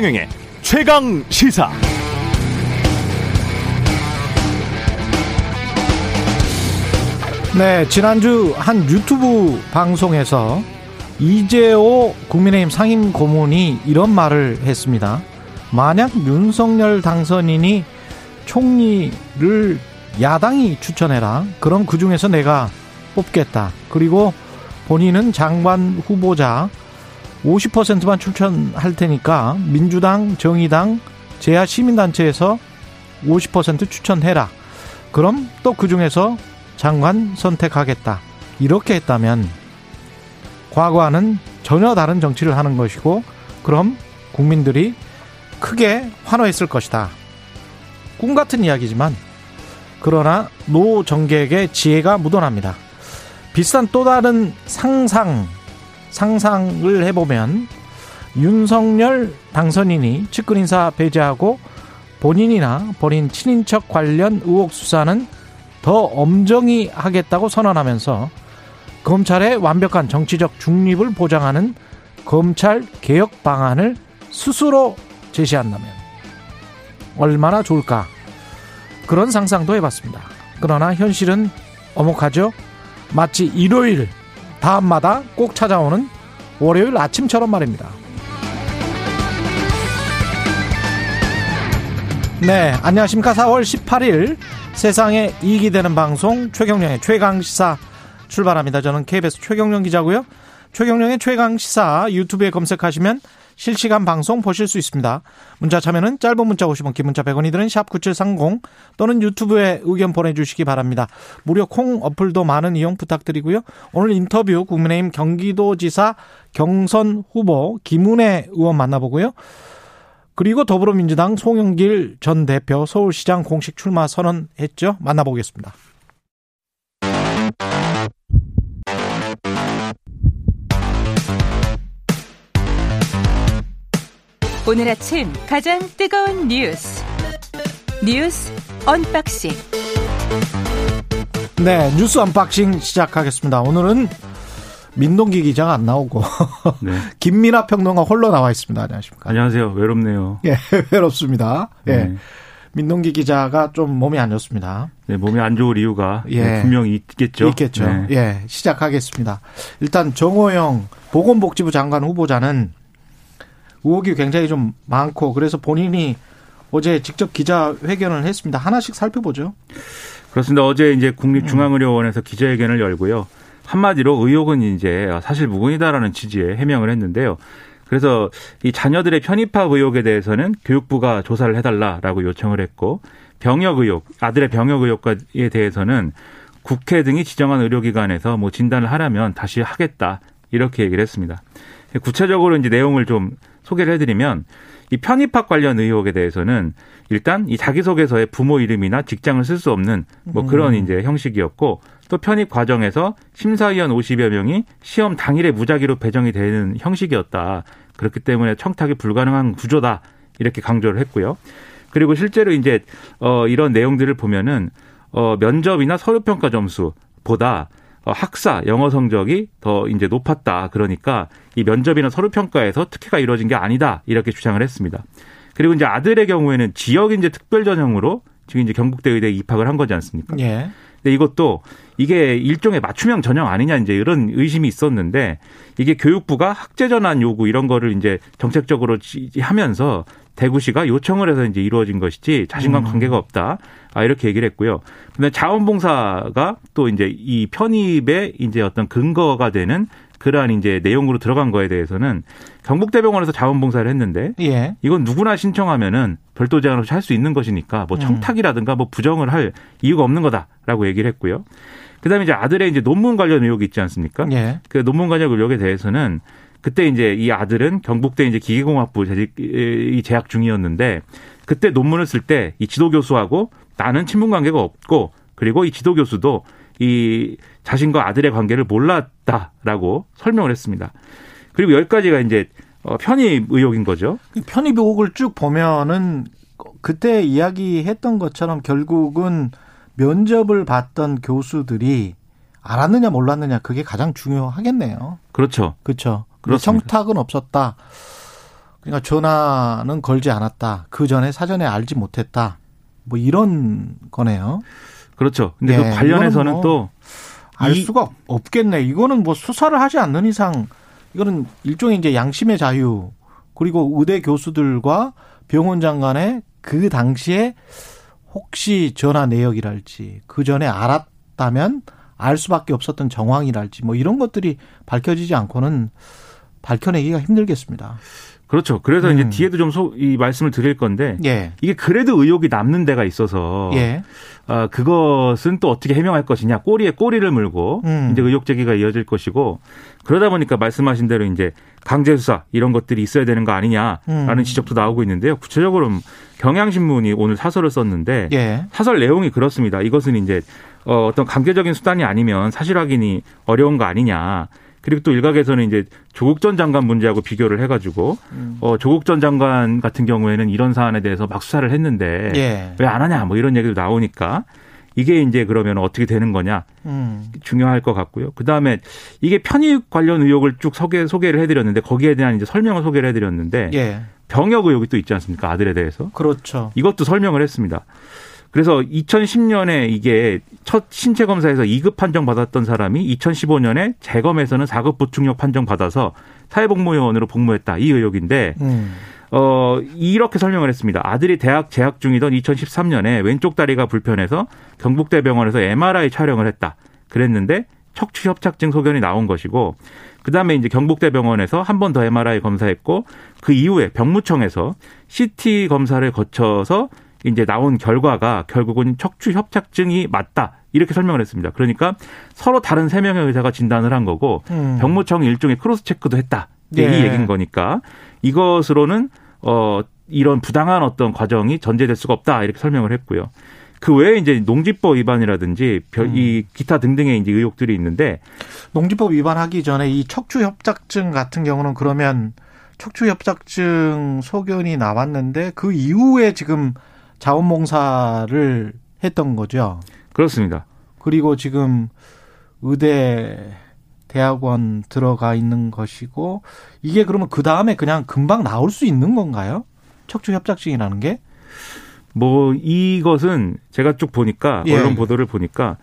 최경영의 최강 시사. 네, 지난주 한 유튜브 방송에서 이재호 국민의힘 상임 고문이 이런 말을 했습니다. 만약 윤석열 당선인이 총리를 야당이 추천해라. 그럼 그 중에서 내가 뽑겠다. 그리고 본인은 장관 후보자 50%만 추천할 테니까 민주당, 정의당, 제야 시민단체에서 50% 추천해라. 그럼 또 그 중에서 장관 선택하겠다. 이렇게 했다면 과거와는 전혀 다른 정치를 하는 것이고 그럼 국민들이 크게 환호했을 것이다. 꿈 같은 이야기지만 그러나 노 정객의 지혜가 묻어납니다. 비슷한 또 다른 상상 상상을 해보면 윤석열 당선인이 측근 인사 배제하고 본인이나 본인 친인척 관련 의혹 수사는 더 엄정히 하겠다고 선언하면서 검찰의 완벽한 정치적 중립을 보장하는 검찰 개혁 방안을 스스로 제시한다면 얼마나 좋을까 그런 상상도 해봤습니다. 그러나 현실은 어목하죠. 마치 일요일 다음마다 꼭 찾아오는 월요일 아침처럼 말입니다. 네, 안녕하십니까. 4월 18일 세상에 이익이 되는 방송 최경령의 최강시사 출발합니다. 저는 KBS 최경령 기자고요. 최경령의 최강시사 유튜브에 검색하시면 실시간 방송 보실 수 있습니다. 문자 참여는 짧은 문자 50원, 긴 문자 100원이 드는 샵 9730 또는 유튜브에 의견 보내주시기 바랍니다. 무료 콩 어플도 많은 이용 부탁드리고요. 오늘 인터뷰 국민의힘 경기도지사 경선 후보 김은혜 의원 만나보고요. 그리고 더불어민주당 송영길 전 대표 서울시장 공식 출마 선언했죠. 만나보겠습니다. 오늘 아침 가장 뜨거운 뉴스 뉴스 unboxing 네 뉴스 unboxing 시작하겠습니다. 오늘은 민동기 기자가 안 나오고 네. 김민하 평론가 홀로 나와 있습니다. 안녕하십니까? 안녕하세요. 외롭네요. 예, 외롭습니다. 예. 네. 민동기 기자가 좀 몸이 안 좋습니다. 네, 몸이 안 좋을 이유가 예. 분명히 있겠죠. 있겠죠. 네. 예, 시작하겠습니다. 일단 정호영 보건복지부 장관 후보자는 의혹이 굉장히 좀 많고 그래서 본인이 어제 직접 기자 회견을 했습니다. 하나씩 살펴보죠. 그렇습니다. 어제 이제 국립중앙의료원에서 기자회견을 열고요. 한마디로 의혹은 이제 사실 무근이다라는 취지의 해명을 했는데요. 그래서 이 자녀들의 편입학 의혹에 대해서는 교육부가 조사를 해달라라고 요청을 했고 병역 의혹, 아들의 병역 의혹에 대해서는 국회 등이 지정한 의료기관에서 뭐 진단을 하라면 다시 하겠다 이렇게 얘기를 했습니다. 구체적으로 이제 내용을 좀 소개를 해드리면 이 편입학 관련 의혹에 대해서는 일단 이 자기소개서에 부모 이름이나 직장을 쓸 수 없는 뭐 그런 음. 이제 형식이었고 또 편입 과정에서 심사위원 50여 명이 시험 당일에 무작위로 배정이 되는 형식이었다. 그렇기 때문에 청탁이 불가능한 구조다. 이렇게 강조를 했고요. 그리고 실제로 이제 어 이런 내용들을 보면은 어 면접이나 서류 평가 점수 보다 어, 학사 영어 성적이 더 이제 높았다. 그러니까 이 면접이나 서류 평가에서 특혜가 이루어진 게 아니다. 이렇게 주장을 했습니다. 그리고 이제 아들의 경우에는 지역 이제 특별 전형으로 지금 이제 경북대 의대에 입학을 한 거지 않습니까? 예. 근데 이것도 이게 일종의 맞춤형 전형 아니냐 이제 이런 의심이 있었는데 이게 교육부가 학제 전환 요구 이런 거를 이제 정책적으로 하면서 대구시가 요청을 해서 이제 이루어진 것이지 자신과 음. 관계가 없다. 아, 이렇게 얘기를 했고요. 근데 자원봉사가 또 이제 이 편입의 이제 어떤 근거가 되는 그러한 이제 내용으로 들어간 거에 대해서는 경북대병원에서 자원봉사를 했는데 예. 이건 누구나 신청하면은 별도 제한 없이 할 수 있는 것이니까 뭐 음. 청탁이라든가 뭐 부정을 할 이유가 없는 거다라고 얘기를 했고요. 그다음에 이제 아들의 이제 논문 관련 의혹이 있지 않습니까? 예. 그 논문 관련 의혹에 대해서는 그때 이제 이 아들은 경북대 이제 기계공학부 재직 이 재학 중이었는데 그때 논문을 쓸 때 이 지도 교수하고 나는 친분 관계가 없고 그리고 이 지도 교수도 이 자신과 아들의 관계를 몰랐다라고 설명을 했습니다. 그리고 여기까지가 이제 어, 편입 의혹인 거죠. 편입 의혹을 쭉 보면은 그때 이야기했던 것처럼 결국은 면접을 봤던 교수들이 알았느냐 몰랐느냐 그게 가장 중요하겠네요. 그렇죠. 그렇죠. 그렇습니다. 청탁은 없었다. 그러니까 전화는 걸지 않았다. 그 전에 사전에 알지 못했다. 뭐 이런 거네요. 그렇죠. 근데 예, 그 관련해서는 뭐 또알 이- 수가 없겠네. 이거는 뭐 수사를 하지 않는 이상 이거는 일종의 이제 양심의 자유 그리고 의대 교수들과 병원장 간의 그 당시에 혹시 전화 내역이랄지 그 전에 알았다면 알 수밖에 없었던 정황이랄지 뭐 이런 것들이 밝혀지지 않고는 밝혀내기가 힘들겠습니다. 그렇죠. 그래서 음. 이제 뒤에도 좀이 말씀을 드릴 건데 예. 이게 그래도 의혹이 남는 데가 있어서 예. 아, 그것은 또 어떻게 해명할 것이냐 꼬리에 꼬리를 물고 음. 이제 의혹 제기가 이어질 것이고 그러다 보니까 말씀하신 대로 이제 강제 수사 이런 것들이 있어야 되는 거 아니냐라는 음. 지적도 나오고 있는데요. 구체적으로 경향신문이 오늘 사설을 썼는데 예. 사설 내용이 그렇습니다. 이것은 이제 어, 어떤 강제적인 수단이 아니면 사실 확인이 어려운 거 아니냐. 그리고 또 일각에서는 이제 조국 전 장관 문제하고 비교를 해가지고 음. 어, 조국 전 장관 같은 경우에는 이런 사안에 대해서 막 수사를 했는데 예. 왜안 하냐 뭐 이런 얘기도 나오니까 이게 이제 그러면 어떻게 되는 거냐 음. 중요할 것 같고요. 그 다음에 이게 편입 관련 의혹을 쭉 소개, 소개를 해드렸는데 거기에 대한 이제 설명을 소개를 해드렸는데 예. 병역 의혹이 또 있지 않습니까 아들에 대해서 그렇죠. 이것도 설명을 했습니다. 그래서 2010년에 이게 첫 신체 검사에서 2급 판정 받았던 사람이 2015년에 재검에서는 4급 보충력 판정 받아서 사회복무요원으로 복무했다 이 의혹인데 음. 어 이렇게 설명을 했습니다. 아들이 대학 재학 중이던 2013년에 왼쪽 다리가 불편해서 경북대병원에서 MRI 촬영을 했다. 그랬는데 척추 협착증 소견이 나온 것이고 그다음에 이제 경북대병원에서 한 번 더 MRI 검사했고 그 이후에 병무청에서 CT 검사를 거쳐서 이제 나온 결과가 결국은 척추 협착증이 맞다. 이렇게 설명을 했습니다. 그러니까 서로 다른 세 명의 의사가 진단을 한 거고 음. 병무청이 일종의 cross check도 했다. 예. 이 얘기인 거니까 이것으로는 어 이런 부당한 어떤 과정이 전제될 수가 없다 이렇게 설명을 했고요. 그 외에 이제 농지법 위반이라든지 별- 음. 이 기타 등등의 이제 의혹들이 있는데 농지법 위반하기 전에 이 척추 협착증 같은 경우는 그러면 척추 협착증 소견이 나왔는데 그 이후에 지금 자원봉사를 했던 거죠. 그렇습니다. 그리고 지금 의대 대학원 들어가 있는 것이고 이게 그러면 그 다음에 그냥 금방 나올 수 있는 건가요? 척추 협착증이라는 게? 뭐 이것은 제가 쭉 보니까 예. 언론 보도를 보니까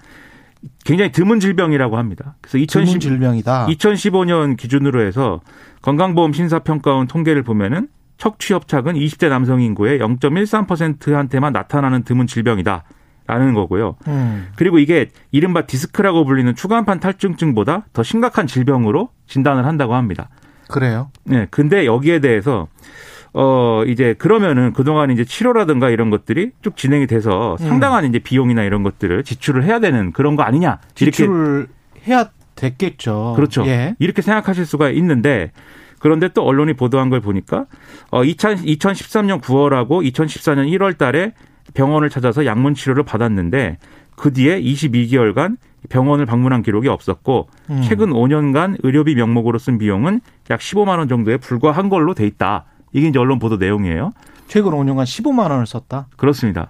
굉장히 드문 질병이라고 합니다. 그래서 드문 2010, 질병이다. 2015년 기준으로 해서 건강보험 심사평가원 통계를 보면은 척추 협착은 20대 남성 인구의 0.13%한테만 나타나는 드문 질병이다. 라는 거고요. 음. 그리고 이게 이른바 디스크라고 불리는 추간판 탈증증보다 더 심각한 질병으로 진단을 한다고 합니다. 그래요. 네. 근데 여기에 대해서 어 이제 그러면은 그동안 이제 치료라든가 이런 것들이 쭉 진행이 돼서 음. 상당한 이제 비용이나 이런 것들을 지출을 해야 되는 그런 거 아니냐. 지출을 해야 됐겠죠. 그렇죠. 예. 이렇게 생각하실 수가 있는데 그런데 또 언론이 보도한 걸 보니까 어 2000, 2013년 9월하고 2014년 1월 달에 병원을 찾아서 약물 치료를 받았는데 그 뒤에 22개월간 병원을 방문한 기록이 없었고 음. 최근 5년간 의료비 명목으로 쓴 비용은 약 15만 원 정도에 불과한 걸로 돼 있다. 이게 이제 언론 보도 내용이에요. 최근 5년간 15만 원을 썼다. 그렇습니다.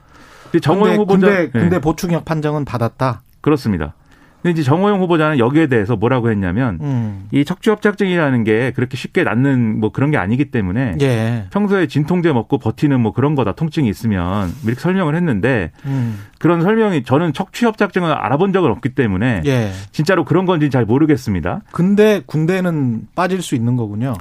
정호영 후보자 근데, 네, 근데 보충역 판정은 받았다. 그렇습니다. 근데 이제 정호영 후보자는 여기에 대해서 뭐라고 했냐면 음. 이 척추협착증이라는 게 그렇게 쉽게 낫는 뭐 그런 게 아니기 때문에 예. 평소에 진통제 먹고 버티는 뭐 그런 거다 통증이 있으면 이렇게 설명을 했는데 음. 그런 설명이 저는 척추협착증을 알아본 적은 없기 때문에 예. 진짜로 그런 건지는 잘 모르겠습니다. 근데 군대는 빠질 수 있는 거군요.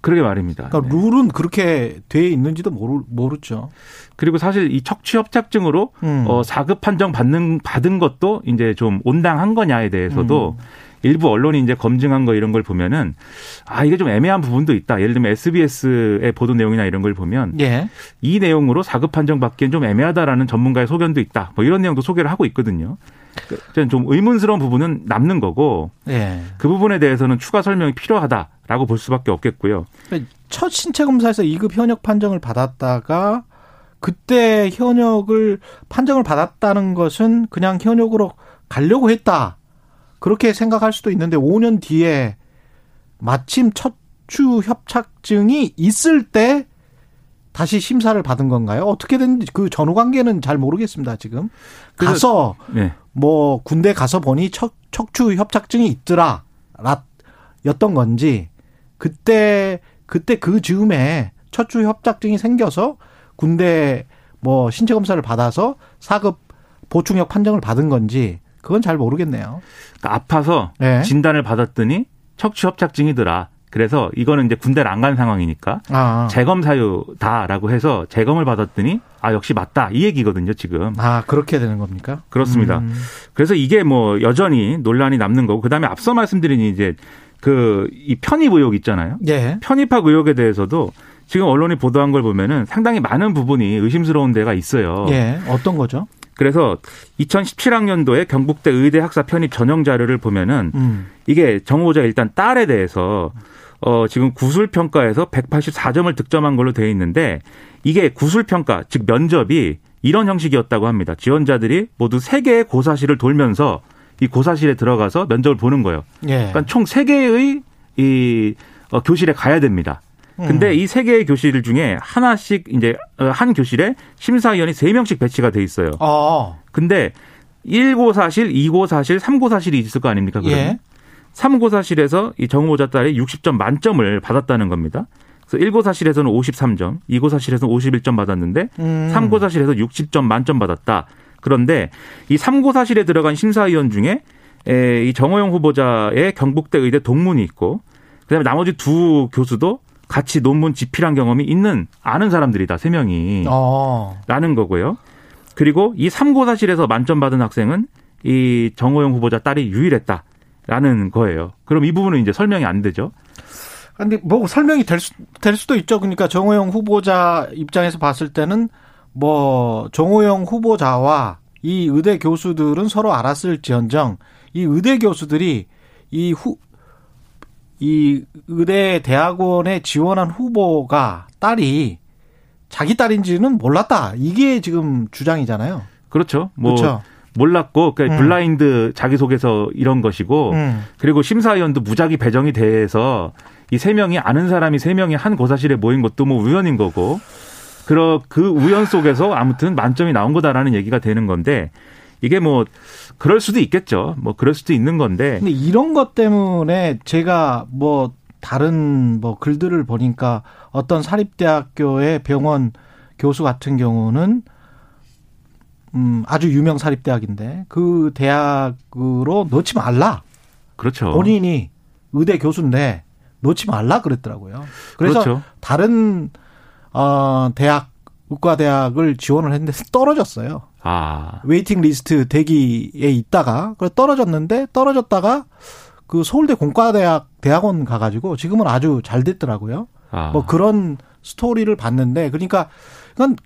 그러게 말입니다. 그러니까 네. 룰은 그렇게 돼 있는지도 모르, 모르죠. 그리고 사실 이 척추협착증으로 음. 어 4급 판정 받는 받은 것도 이제 좀 온당한 거냐에 대해서도 음. 일부 언론이 이제 검증한 거 이런 걸 보면은 아 이게 좀 애매한 부분도 있다. 예를 들면 SBS의 보도 내용이나 이런 걸 보면 예. 이 내용으로 4급 판정 받기엔 좀 애매하다라는 전문가의 소견도 있다. 뭐 이런 내용도 소개를 하고 있거든요. 좀 의문스러운 부분은 남는 거고 예. 그 부분에 대해서는 추가 설명이 필요하다라고 볼 수밖에 없겠고요. 첫 신체 검사에서 2급 현역 판정을 받았다가 그때 현역을 판정을 받았다는 것은 그냥 현역으로 가려고 했다. 그렇게 생각할 수도 있는데 5년 뒤에 마침 척추 협착증이 있을 때 다시 심사를 받은 건가요? 어떻게든 그 전후 관계는 잘 모르겠습니다, 지금. 가서 네. 뭐 군대 가서 보니 척, 척추 협착증이 있더라 라 였던 건지 그때 그때 그 즈음에 척추 협착증이 생겨서 군대 뭐 신체 검사를 받아서 사급 보충역 판정을 받은 건지 그건 잘 모르겠네요. 그러니까 아파서 네. 진단을 받았더니 척추 협착증이더라. 그래서 이거는 이제 군대를 안 간 상황이니까 아, 재검 사유다라고 해서 재검을 받았더니 아 역시 맞다 이 얘기거든요 지금 아 그렇게 되는 겁니까? 그렇습니다. 음. 그래서 이게 뭐 여전히 논란이 남는 거고 그다음에 앞서 말씀드린 이제 그 이 편입 의혹 있잖아요. 예. 편입학 의혹에 대해서도 지금 언론이 보도한 걸 보면은 상당히 많은 부분이 의심스러운 데가 있어요. 예. 어떤 거죠? 그래서 2017학년도에 경북대 의대 학사 편입 전형 자료를 보면은 음. 이게 정 후보자 일단 딸에 대해서 어 지금 구술 평가에서 184점을 득점한 걸로 돼 있는데 이게 구술 평가 즉 면접이 이런 형식이었다고 합니다. 지원자들이 모두 세 개의 고사실을 돌면서 이 고사실에 들어가서 면접을 보는 거예요. 예. 그러니까 총세 개의 이 어, 교실에 가야 됩니다. 근데 음. 이세 개의 교실 중에 하나씩 이제 어, 한 교실에 심사위원이 세 명씩 배치가 돼 있어요. 어. 근데 1고사실, 2고사실, 3고사실이 있을 거 아닙니까? 그러면 예. 3고사실에서 이 정후보자 딸이 60점 만점을 받았다는 겁니다. 그래서 1고사실에서는 53점, 2고사실에서는 51점 받았는데 음. 3고사실에서 60점 만점 받았다. 그런데 이 3고사실에 들어간 심사위원 중에 에, 이 정호영 후보자의 경북대 의대 동문이 있고 그다음에 나머지 두 교수도 같이 논문 집필한 경험이 있는 아는 사람들이다 세 명이 어. 라는 거고요. 그리고 이 3고사실에서 만점 받은 학생은 이 정호영 후보자 딸이 유일했다 라는 거예요. 그럼 이 부분은 이제 설명이 안 되죠. 근데 뭐 설명이 될, 수, 될 수도 있죠. 그러니까 정호영 후보자 입장에서 봤을 때는 뭐 정호영 후보자와 이 의대 교수들은 서로 알았을지언정 이 의대 교수들이 이 후, 이 의대 대학원에 지원한 후보가 딸이 자기 딸인지는 몰랐다. 이게 지금 주장이잖아요. 그렇죠. 뭐 그렇죠. 몰랐고 그 음. 블라인드 자기소개서 이런 것이고 음. 그리고 심사위원도 무작위 배정이 돼서 이 세 명이 아는 사람이 세 명이 한 고사실에 모인 것도 뭐 우연인 거고 그러 그 우연 속에서 아무튼 만점이 나온 거다라는 얘기가 되는 건데 이게 뭐 그럴 수도 있겠죠. 뭐 그럴 수도 있는 건데 근데 이런 것 때문에 제가 뭐 다른 뭐 글들을 보니까 어떤 사립대학교의 병원 교수 같은 경우는 음 아주 유명 사립대학인데 그 대학으로 넣지 말라. 그렇죠. 본인이 의대 교수인데 넣지 말라 그랬더라고요. 그래서 그렇죠. 다른 어 대학 의과대학을 지원을 했는데 떨어졌어요. 아 waiting list 대기에 있다가 그래 떨어졌는데 떨어졌다가 그 서울대 공과대학 대학원 가가지고 지금은 아주 잘 됐더라고요. 아. 뭐 그런 스토리를 봤는데 그러니까 이건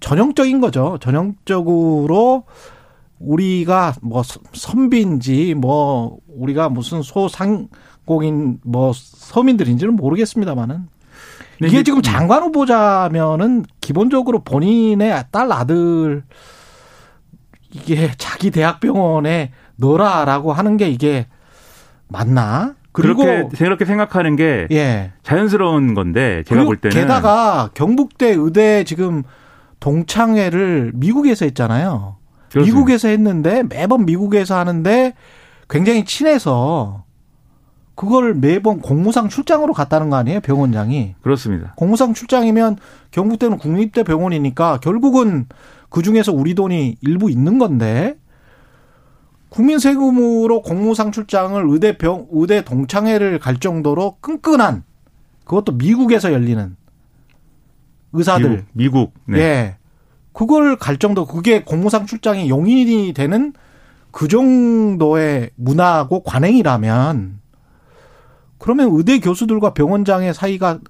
전형적인 거죠. 전형적으로 우리가 뭐 선- 선비인지 뭐 우리가 무슨 소상공인 뭐 서민들인지는 모르겠습니다만은 이게 지금 장관 후보자면은 기본적으로 본인의 딸 아들 이게 자기 대학병원에 넣어라라고 하는 게 이게 맞나? 그리고 그렇게 그렇게 생각하는 게 예. 자연스러운 건데 제가 볼 때는 게다가 경북대 의대 지금 동창회를 미국에서 했잖아요. 그렇습니다. 미국에서 했는데 매번 미국에서 하는데 굉장히 친해서 그걸 매번 공무상 출장으로 갔다는 거 아니에요? 병원장이. 그렇습니다. 공무상 출장이면 경북대는 국립대 병원이니까 결국은 그 중에서 우리 돈이 일부 있는 건데 국민 세금으로 공무상 출장을 의대 병 의대 동창회를 갈 정도로 끈끈한 그것도 미국에서 열리는 의사들 미국, 네. 예 그걸 갈 정도 그게 공무상 출장이 용인이 되는 그 정도의 문화고 관행이라면 그러면 의대 교수들과 병원장의 사이가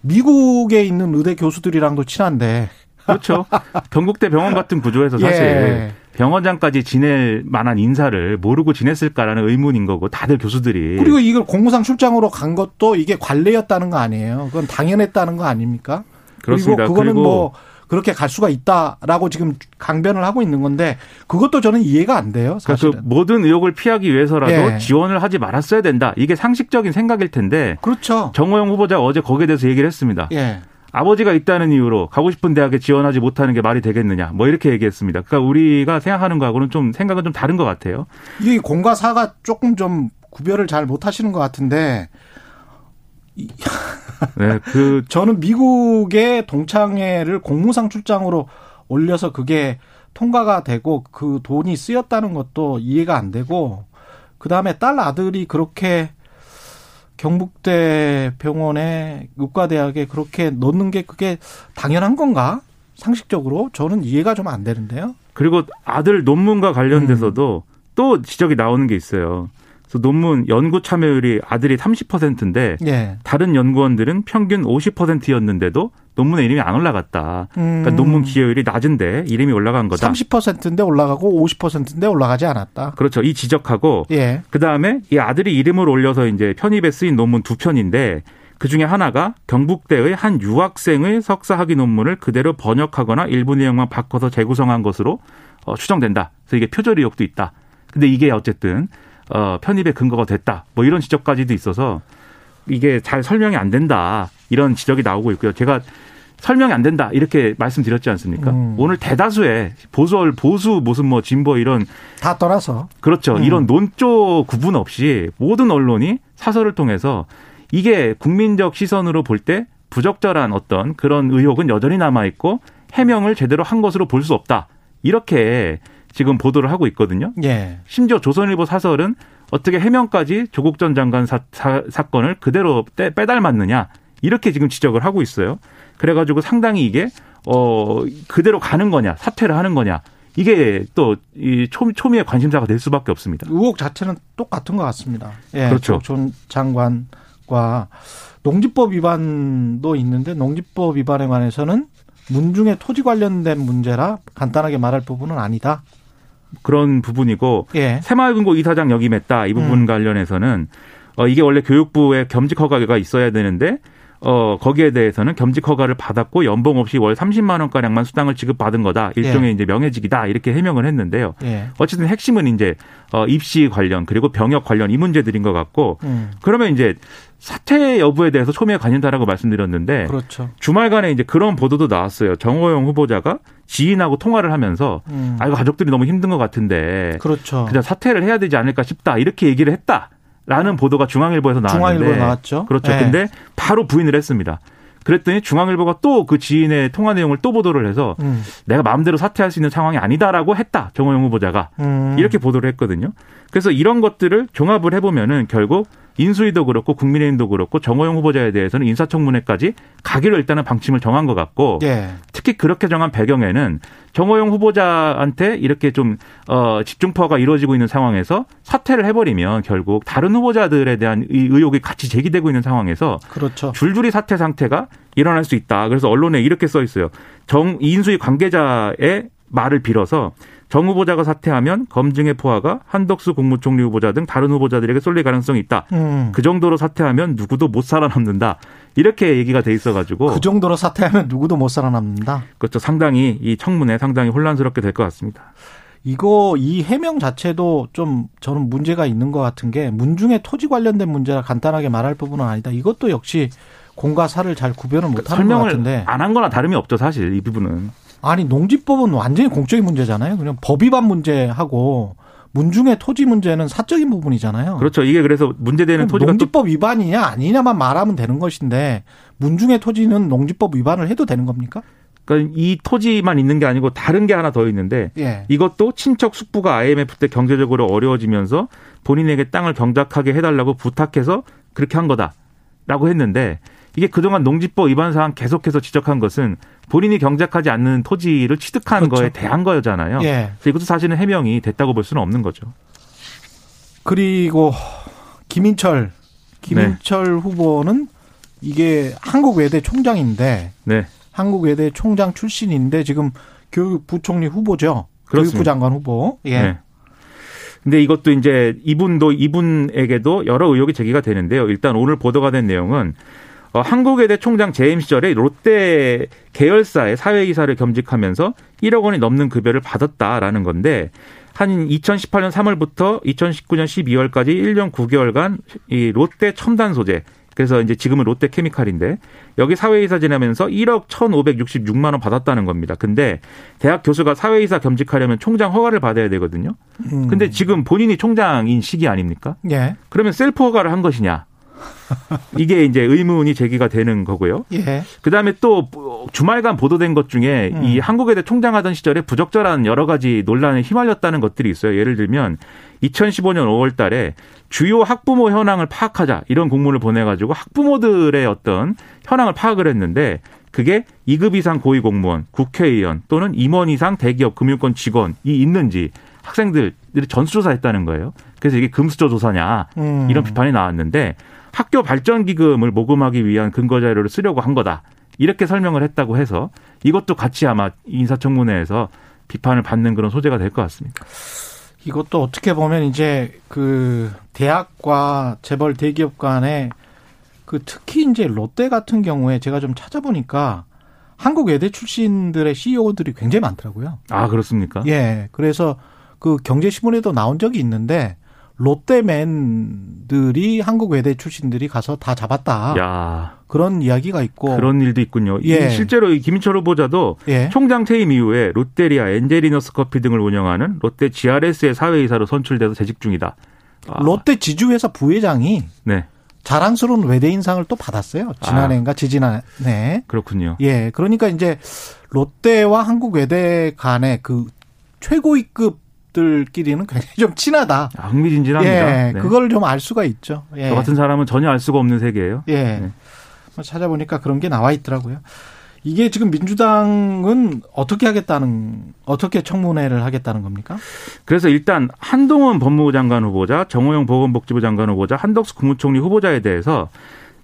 미국에 있는 의대 교수들이랑도 친한데 그렇죠. 경북대 병원 같은 구조에서 사실 예. 병원장까지 지낼 만한 인사를 모르고 지냈을까라는 의문인 거고 다들 교수들이 그리고 이걸 공무상 출장으로 간 것도 이게 관례였다는 거 아니에요. 그건 당연했다는 거 아닙니까? 그렇습니다. 그리고 그거는 그리고 뭐 그렇게 갈 수가 있다라고 지금 강변을 하고 있는 건데 그것도 저는 이해가 안 돼요. 그러니까 그 사실은. 모든 의혹을 피하기 위해서라도 예. 지원을 하지 말았어야 된다. 이게 상식적인 생각일 텐데 그렇죠. 정호영 후보자가 어제 거기에 대해서 얘기를 했습니다. 예. 아버지가 있다는 이유로 가고 싶은 대학에 지원하지 못하는 게 말이 되겠느냐. 뭐 이렇게 얘기했습니다. 그러니까 우리가 생각하는 거하고는 좀 생각은 좀 다른 것 같아요. 이게 공과 사가 조금 좀 구별을 잘 못 하시는 것 같은데 이- 네, 그 저는 미국의 동창회를 공무상 출장으로 올려서 그게 통과가 되고 그 돈이 쓰였다는 것도 이해가 안 되고 그 다음에 딸 아들이 그렇게 경북대 병원에 의과대학에 그렇게 넣는 게 그게 당연한 건가? 상식적으로 저는 이해가 좀 안 되는데요. 그리고 아들 논문과 관련돼서도 음. 또 지적이 나오는 게 있어요. 그래서 논문 연구 참여율이 아들이 30%인데 예. 다른 연구원들은 평균 50%였는데도 논문에 이름이 안 올라갔다. 그러니까 음. 그러니까 논문 기여율이 낮은데 이름이 올라간 거다. 30%인데 올라가고 50%인데 올라가지 않았다. 그렇죠. 이 지적하고 예. 그다음에 이 아들이 이름을 올려서 이제 편입에 쓰인 논문 두 편인데 그 중에 하나가 경북대의 한 유학생의 석사 학위 논문을 그대로 번역하거나 일부 내용만 바꿔서 재구성한 것으로 어, 추정된다. 그래서 이게 표절 의혹도 있다. 근데 이게 어쨌든 어, 편입의 근거가 됐다. 뭐 이런 지적까지도 있어서 이게 잘 설명이 안 된다. 이런 지적이 나오고 있고요. 제가 설명이 안 된다. 이렇게 말씀드렸지 않습니까? 음. 오늘 대다수의 보수, 보수, 무슨 뭐 진보 이런. 다 떠나서. 그렇죠. 음. 이런 논조 구분 없이 모든 언론이 사설을 통해서 이게 국민적 시선으로 볼 때 부적절한 어떤 그런 의혹은 여전히 남아 있고 해명을 제대로 한 것으로 볼 수 없다. 이렇게 지금 보도를 하고 있거든요. 예. 심지어 조선일보 사설은 어떻게 해명까지 조국 전 장관 사, 사, 사건을 그대로 빼, 빼닮았느냐 이렇게 지금 지적을 하고 있어요. 그래가지고 상당히 이게 어 그대로 가는 거냐 사퇴를 하는 거냐 이게 또 이 초미의 관심사가 될 수밖에 없습니다. 의혹 자체는 똑같은 것 같습니다. 예, 그렇죠. 전 장관과 농지법 위반도 있는데 농지법 위반에 관해서는 문중의 토지 관련된 문제라 간단하게 말할 부분은 아니다. 그런 부분이고 예. 새마을금고 이사장 역임했다 이 부분 음. 관련해서는 어 이게 원래 교육부에 겸직 허가가 있어야 되는데 어 거기에 대해서는 겸직 허가를 받았고 연봉 없이 월 30만 원 가량만 수당을 지급받은 거다 일종의 예. 이제 명예직이다 이렇게 해명을 했는데요. 예. 어쨌든 핵심은 이제 어 입시 관련 그리고 병역 관련 이 문제들인 것 같고 음. 그러면 이제 사퇴 여부에 대해서 초미의 관심사라고 말씀드렸는데 그렇죠. 주말간에 이제 그런 보도도 나왔어요. 정호영 후보자가 지인하고 통화를 하면서 음. 아이고 가족들이 너무 힘든 것 같은데 그렇죠. 그냥 사퇴를 해야 되지 않을까 싶다 이렇게 얘기를 했다. 라는 보도가 중앙일보에서 나왔는데 중앙일보 나왔죠. 그렇죠. 네. 근데 바로 부인을 했습니다. 그랬더니 중앙일보가 또 그 지인의 통화 내용을 또 보도를 해서 음. 내가 마음대로 사퇴할 수 있는 상황이 아니다라고 했다. 정호영 후보자가 음. 이렇게 보도를 했거든요. 그래서 이런 것들을 종합을 해보면은 결국 인수위도 그렇고 국민의힘도 그렇고 정호영 후보자에 대해서는 인사청문회까지 가기로 일단은 방침을 정한 것 같고 예. 특히 그렇게 정한 배경에는 정호영 후보자한테 이렇게 좀 어, 집중포화가 이루어지고 있는 상황에서 사퇴를 해버리면 결국 다른 후보자들에 대한 이 의혹이 같이 제기되고 있는 상황에서 그렇죠. 줄줄이 사퇴 상태가 일어날 수 있다. 그래서 언론에 이렇게 써 있어요. 정 인수위 관계자의 말을 빌어서 정 후보자가 사퇴하면 검증의 포화가 한덕수 국무총리 후보자 등 다른 후보자들에게 쏠릴 가능성이 있다. 음. 그 정도로 사퇴하면 누구도 못 살아남는다. 이렇게 얘기가 돼 있어가지고 그 정도로 사퇴하면 누구도 못 살아남는다. 그렇죠. 상당히 이 청문회 상당히 혼란스럽게 될 것 같습니다. 이거 이 해명 자체도 좀 저는 문제가 있는 것 같은 게 문중의 토지 관련된 문제라 간단하게 말할 부분은 아니다. 이것도 역시 공과 사를 잘 구별을 못하는 그러니까 것 같은데 안한 거나 다름이 없죠 사실 이 부분은. 아니 농지법은 완전히 공적인 문제잖아요. 그냥 법 위반 문제하고 문중의 토지 문제는 사적인 부분이잖아요. 그렇죠. 이게 그래서 문제되는 토지가 농지법 위반이냐 아니냐만 말하면 되는 것인데 문중의 토지는 농지법 위반을 해도 되는 겁니까? 그러니까 이 토지만 있는 게 아니고 다른 게 하나 더 있는데 예. 이것도 친척 숙부가 IMF 때 경제적으로 어려워지면서 본인에게 땅을 경작하게 해달라고 부탁해서 그렇게 한 거다라고 했는데 이게 그동안 농지법 위반 사항 계속해서 지적한 것은 본인이 경작하지 않는 토지를 취득한 그렇죠. 거에 대한 거잖아요. 예. 그래서 이것도 사실은 해명이 됐다고 볼 수는 없는 거죠. 그리고 김인철 김인철 네. 후보는 이게 한국외대 총장인데 네. 한국외대 총장 출신인데 지금 교육부총리 후보죠. 그렇습니다. 교육부 장관 후보. 예. 네. 근데 이것도 이제 이분도 이분에게도 여러 의혹이 제기가 되는데요. 일단 오늘 보도가 된 내용은 어, 한국외대 총장 재임 시절에 롯데 계열사의 사회이사를 겸직하면서 1억 원이 넘는 급여를 받았다라는 건데 한 2018년 3월부터 2019년 12월까지 1년 9개월간 이 롯데 첨단 소재 그래서 이제 지금은 롯데 케미칼인데 여기 사회이사 지내면서 1억 1,566만 원 받았다는 겁니다. 근데 대학 교수가 사회이사 겸직하려면 총장 허가를 받아야 되거든요. 음. 근데 지금 본인이 총장인 시기 아닙니까? 예. 그러면 셀프 허가를 한 것이냐? 이게 이제 의문이 제기가 되는 거고요. 예. 그다음에 또 주말간 보도된 것 중에 음. 이 한국외대 총장하던 시절에 부적절한 여러 가지 논란에 휘말렸다는 것들이 있어요. 예를 들면 2015년 5월 달에 주요 학부모 현황을 파악하자 이런 공문을 보내 가지고 학부모들의 어떤 현황을 파악을 했는데 그게 2급 이상 고위 공무원, 국회의원 또는 임원 이상 대기업 금융권 직원이 있는지 학생들이 전수조사했다는 거예요. 그래서 이게 금수저 조사냐 음. 이런 비판이 나왔는데 학교 발전 기금을 모금하기 위한 근거 자료를 쓰려고 한 거다. 이렇게 설명을 했다고 해서 이것도 같이 아마 인사청문회에서 비판을 받는 그런 소재가 될 것 같습니다. 이것도 어떻게 보면 이제 그 대학과 재벌 대기업 간의 그 특히 이제 롯데 같은 경우에 제가 좀 찾아보니까 한국 외대 출신들의 CEO들이 굉장히 많더라고요. 아 그렇습니까? 예. 그래서 그 경제신문에도 나온 적이 있는데 롯데맨들이 한국 외대 출신들이 가서 다 잡았다. 야 그런 이야기가 있고. 그런 일도 있군요. 이 예. 실제로 이 김인철 후보자도 예. 총장 퇴임 이후에 롯데리아, 엔젤리너스 커피 등을 운영하는 롯데 GRS의 사회이사로 선출돼서 재직 중이다. 아, 롯데 지주회사 부회장이 네 자랑스러운 외대인상을 또 받았어요. 지난해인가 지지난해. 그렇군요. 예. 그러니까 이제 롯데와 한국 외대 간의 그 최고위급 들끼리는 굉장히 좀 친하다. 아, 흥미진진합니다. 예. 네. 그걸 좀 알 수가 있죠. 예. 저 같은 사람은 전혀 알 수가 없는 세계예요. 예. 네. 뭐 찾아보니까 그런 게 나와 있더라고요. 이게 지금 민주당은 어떻게 하겠다는 어떻게 청문회를 하겠다는 겁니까? 그래서 일단 한동훈 법무부 장관 후보자, 정호영 보건복지부 장관 후보자, 한덕수 국무총리 후보자에 대해서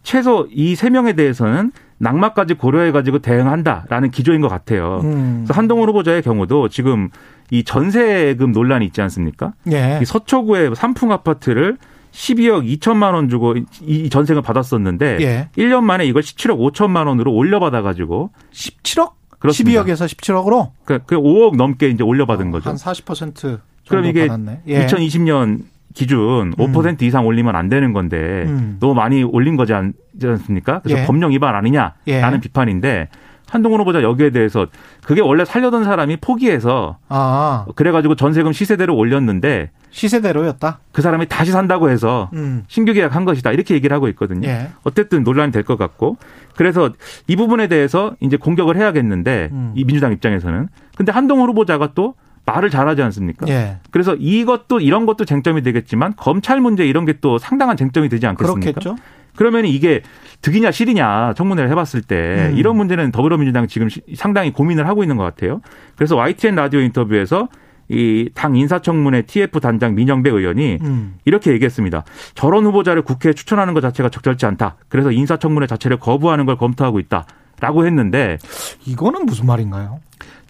최소 이 세 명에 대해서는 낙마까지 고려해가지고 대응한다라는 기조인 것 같아요. 음. 그래서 한동훈 후보자의 경우도 지금 이 전세금 논란이 있지 않습니까? 예. 이 서초구의 삼풍 아파트를 12억 2천만 원 주고 이 전세금 받았었는데 예. 1년 만에 이걸 17억 5천만 원으로 올려받아가지고 17억? 그렇습니다. 12억에서 17억으로 그, 그 5억 넘게 이제 올려받은 거죠. 한 40% 정도 그럼 이게 받았네. 예. 2020년 기준 5% 이상 올리면 안 되는 건데 음. 너무 많이 올린 거지 않- 않습니까? 그래서 예. 법령 위반 아니냐라는 예. 비판인데 한동훈 후보자 여기에 대해서 그게 원래 살려던 사람이 포기해서 아, 그래가지고 전세금 시세대로 올렸는데 시세대로였다. 그 사람이 다시 산다고 해서 음. 신규 계약한 것이다 이렇게 얘기를 하고 있거든요. 예. 어쨌든 논란이 될 것 같고 그래서 이 부분에 대해서 이제 공격을 해야겠는데 음. 이 민주당 입장에서는 근데 한동훈 후보자가 또 말을 잘하지 않습니까? 예. 그래서 이것도 이런 것도 쟁점이 되겠지만 검찰 문제 이런 게 또 상당한 쟁점이 되지 않겠습니까? 그렇겠죠. 그러면 이게 득이냐 실이냐 청문회를 해봤을 때 음. 이런 문제는 더불어민주당 지금 시- 상당히 고민을 하고 있는 것 같아요. 그래서 YTN 라디오 인터뷰에서 이당 인사청문회 TF 단장 민영배 의원이 음. 이렇게 얘기했습니다. 저런 후보자를 국회에 추천하는 것 자체가 적절치 않다. 그래서 인사청문회 자체를 거부하는 걸 검토하고 있다. 라고 했는데 이거는 무슨 말인가요?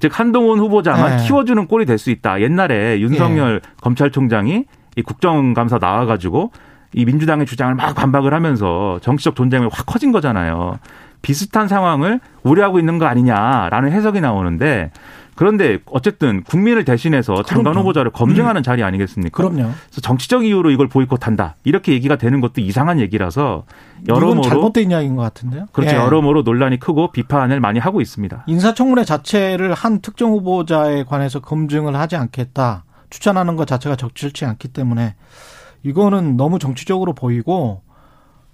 즉 한동훈 후보자만 네. 키워주는 꼴이 될 수 있다. 옛날에 윤석열 검찰총장이 이 국정감사 나와가지고 이 민주당의 주장을 막 반박을 하면서 정치적 존재감이 확 커진 거잖아요. 비슷한 상황을 우려하고 있는 거 아니냐라는 해석이 나오는데 그런데 어쨌든 국민을 대신해서 장관 그럼요. 음. 후보자를 검증하는 자리 아니겠습니까? 그럼요. 그래서 정치적 이유로 이걸 보이콧한다 이렇게 얘기가 되는 것도 이상한 얘기라서 여러모로 잘못된 이야기인 것 같은데요. 그렇죠 예. 여러모로 논란이 크고 비판을 많이 하고 있습니다. 인사청문회 자체를 한 특정 후보자에 관해서 검증을 하지 않겠다. 추천하는 것 자체가 적절치 않기 때문에 이거는 너무 정치적으로 보이고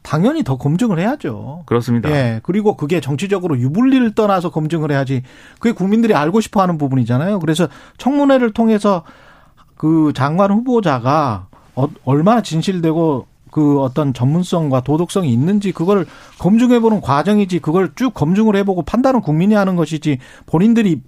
당연히 더 검증을 해야죠. 그렇습니다. 예. 그리고 그게 정치적으로 유불리를 떠나서 검증을 해야지 그게 국민들이 알고 싶어 하는 부분이잖아요. 그래서 청문회를 통해서 그 장관 후보자가 어, 얼마나 진실되고 그 어떤 전문성과 도덕성이 있는지 그걸 검증해보는 과정이지 그걸 쭉 검증을 해보고 판단은 국민이 하는 것이지 본인들이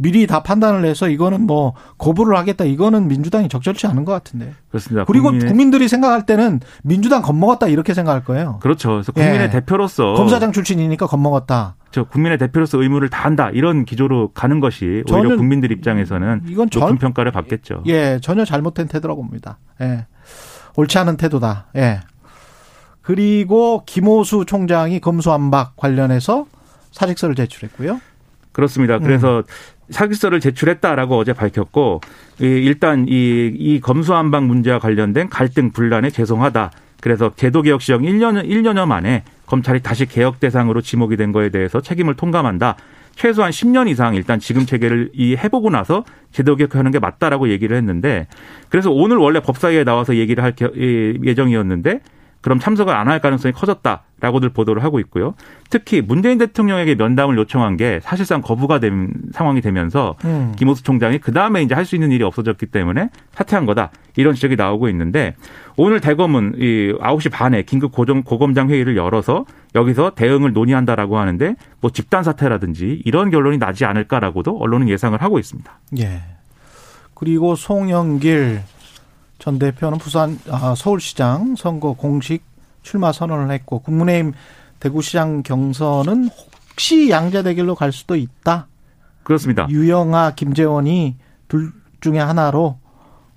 미리 다 판단을 해서 이거는 뭐 거부를 하겠다 이거는 민주당이 적절치 않은 것 같은데 그렇습니다. 그리고 국민의- 국민 들이 생각할 때는 민주당 겁먹었다 이렇게 생각할 거예요. 그렇죠. 그래서 국민의 예. 대표로서 검사장 출신이니까 겁먹었다. 저 국민의 대표로서 의무를 다한다 이런 기조로 가는 것이 오히려 국민들 입장에서는 이건 전- 높은 평가를 받겠죠. 예, 전혀 잘못된 태도라고 봅니다. 예. 옳지 않은 태도다. 예. 그리고 김호수 총장이 검수안박 관련해서 사직서를 제출했고요. 그렇습니다. 음. 그래서 사기서를 제출했다라고 어제 밝혔고 이 일단 이, 이 검수안박 문제와 관련된 갈등 분란에 죄송하다. 그래서 제도개혁 시정 1년 1년여 만에 검찰이 다시 개혁 대상으로 지목이 된 거에 대해서 책임을 통감한다. 최소한 10년 이상 일단 지금 체계를 이 해보고 나서 제도 개혁하는 게 맞다라고 얘기를 했는데 그래서 오늘 원래 법사위에 나와서 얘기를 할 예정이었는데 그럼 참석을 안 할 가능성이 커졌다라고들 보도를 하고 있고요. 특히 문재인 대통령에게 면담을 요청한 게 사실상 거부가 된 상황이 되면서 음. 김호수 총장이 그 다음에 이제 할 수 있는 일이 없어졌기 때문에 사퇴한 거다 이런 지적이 나오고 있는데 오늘 대검은 이 9시 반에 긴급 고정 고검장 회의를 열어서 여기서 대응을 논의한다라고 하는데 뭐 집단 사퇴라든지 이런 결론이 나지 않을까라고도 언론은 예상을 하고 있습니다. 예. 그리고 송영길 전 대표는 부산 아, 서울시장 선거 공식 출마 선언을 했고 국민의힘 대구시장 경선은 혹시 양자 대결로 갈 수도 있다. 그렇습니다. 유영아, 김재원이 둘 중에 하나로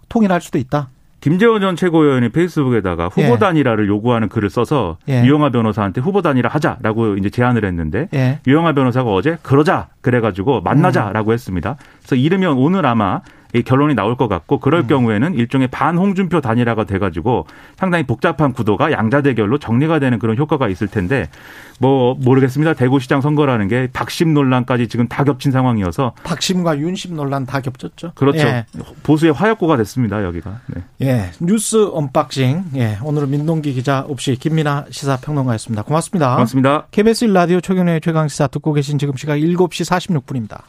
통일할 수도 있다. 김재원 전 최고위원이 페이스북에다가 후보 예. 단일화를 요구하는 글을 써서 예. 유영아 변호사한테 후보 단일화 하자라고 이제 제안을 했는데 예. 유영아 변호사가 어제 그러자 그래가지고 만나자라고 했습니다. 그래서 이르면 오늘 아마 이 결론이 나올 것 같고 그럴 경우에는 일종의 반홍준표 단일화가 돼가지고 상당히 복잡한 구도가 양자 대결로 정리가 되는 그런 효과가 있을 텐데 뭐 모르겠습니다. 대구시장 선거라는 게 박심 논란까지 지금 다 겹친 상황이어서 박심과 윤심 논란 다 겹쳤죠. 그렇죠. 예. 보수의 화약고가 됐습니다. 여기가. 네. 예. 뉴스 unboxing. 예. 오늘은 민동기 기자 없이 김민하 시사평론가였습니다. 고맙습니다. 고맙습니다. KBS 1라디오 최경영의 최강시사 듣고 계신 지금 시각 7시 46분입니다.